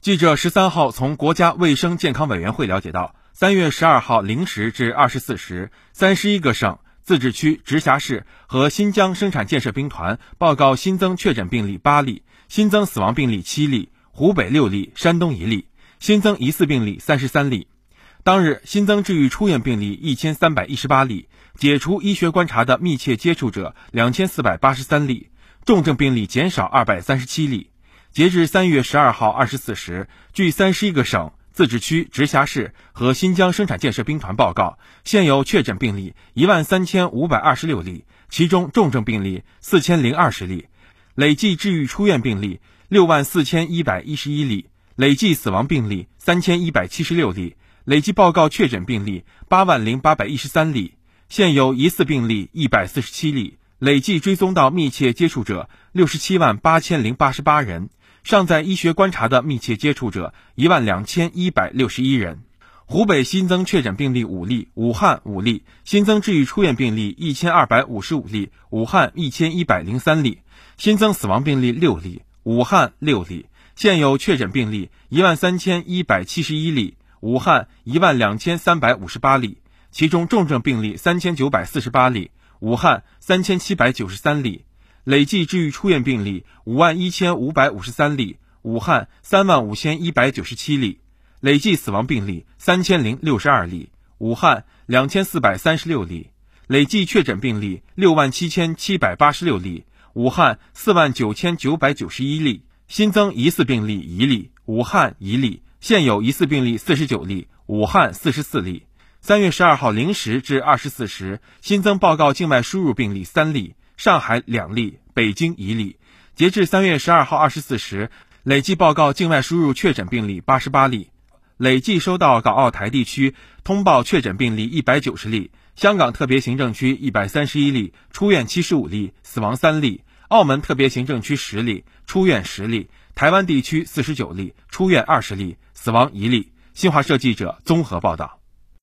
记者十三号从国家卫生健康委员会了解到，三月十二号零时至二十四时，三十一个省、自治区、直辖市和新疆生产建设兵团报告新增确诊病例八例，新增死亡病例七例，湖北六例，山东一例，新增疑似病例三十三例。当日新增治愈出院病例一千三百一十八例，解除医学观察的密切接触者两千四百八十三例，重症病例减少二百三十七例。截至三月十二号二十四时，据三十一个省、自治区、直辖市和新疆生产建设兵团报告，现有确诊病例一万三千五百二十六例，其中重症病例四千零二十例，累计治愈出院病例六万四千一百一十一例，累计死亡病例三千一百七十六例，累计报告确诊病例八万零八百一十三例，现有疑似病例一百四十七例，累计追踪到密切接触者六十七万八千零八十八人。尚在医学观察的密切接触者一万两千一百六十一人，湖北新增确诊病例五例，武汉五例，新增治愈出院病例一千二百五十五例，武汉一千一百零三例，新增死亡病例六例，武汉六例，现有确诊病例一万三千一百七十一例，武汉一万两千三百五十八例，其中重症病例三千九百四十八例，武汉三千七百九十三例。累计治愈出院病例五万一千五百五十三例，武汉三万五千一百九十七例；累计死亡病例三千零六十二例，武汉两千四百三十六例；累计确诊病例六万七千七百八十六例，武汉四万九千九百九十一例；新增疑似病例一例，武汉一例；现有疑似病例四十九例，武汉四十四例。三月十二号零时至二十四时，新增报告境外输入病例三例。上海两例，北京一例。截至三月十二号二十四时，累计报告境外输入确诊病例八十八例，累计收到港澳台地区通报确诊病例一百九十例，香港特别行政区一百三十一例，出院七十五例，死亡三例；澳门特别行政区十例，出院十例；台湾地区四十九例，出院二十例，死亡一例。新华社记者综合报道。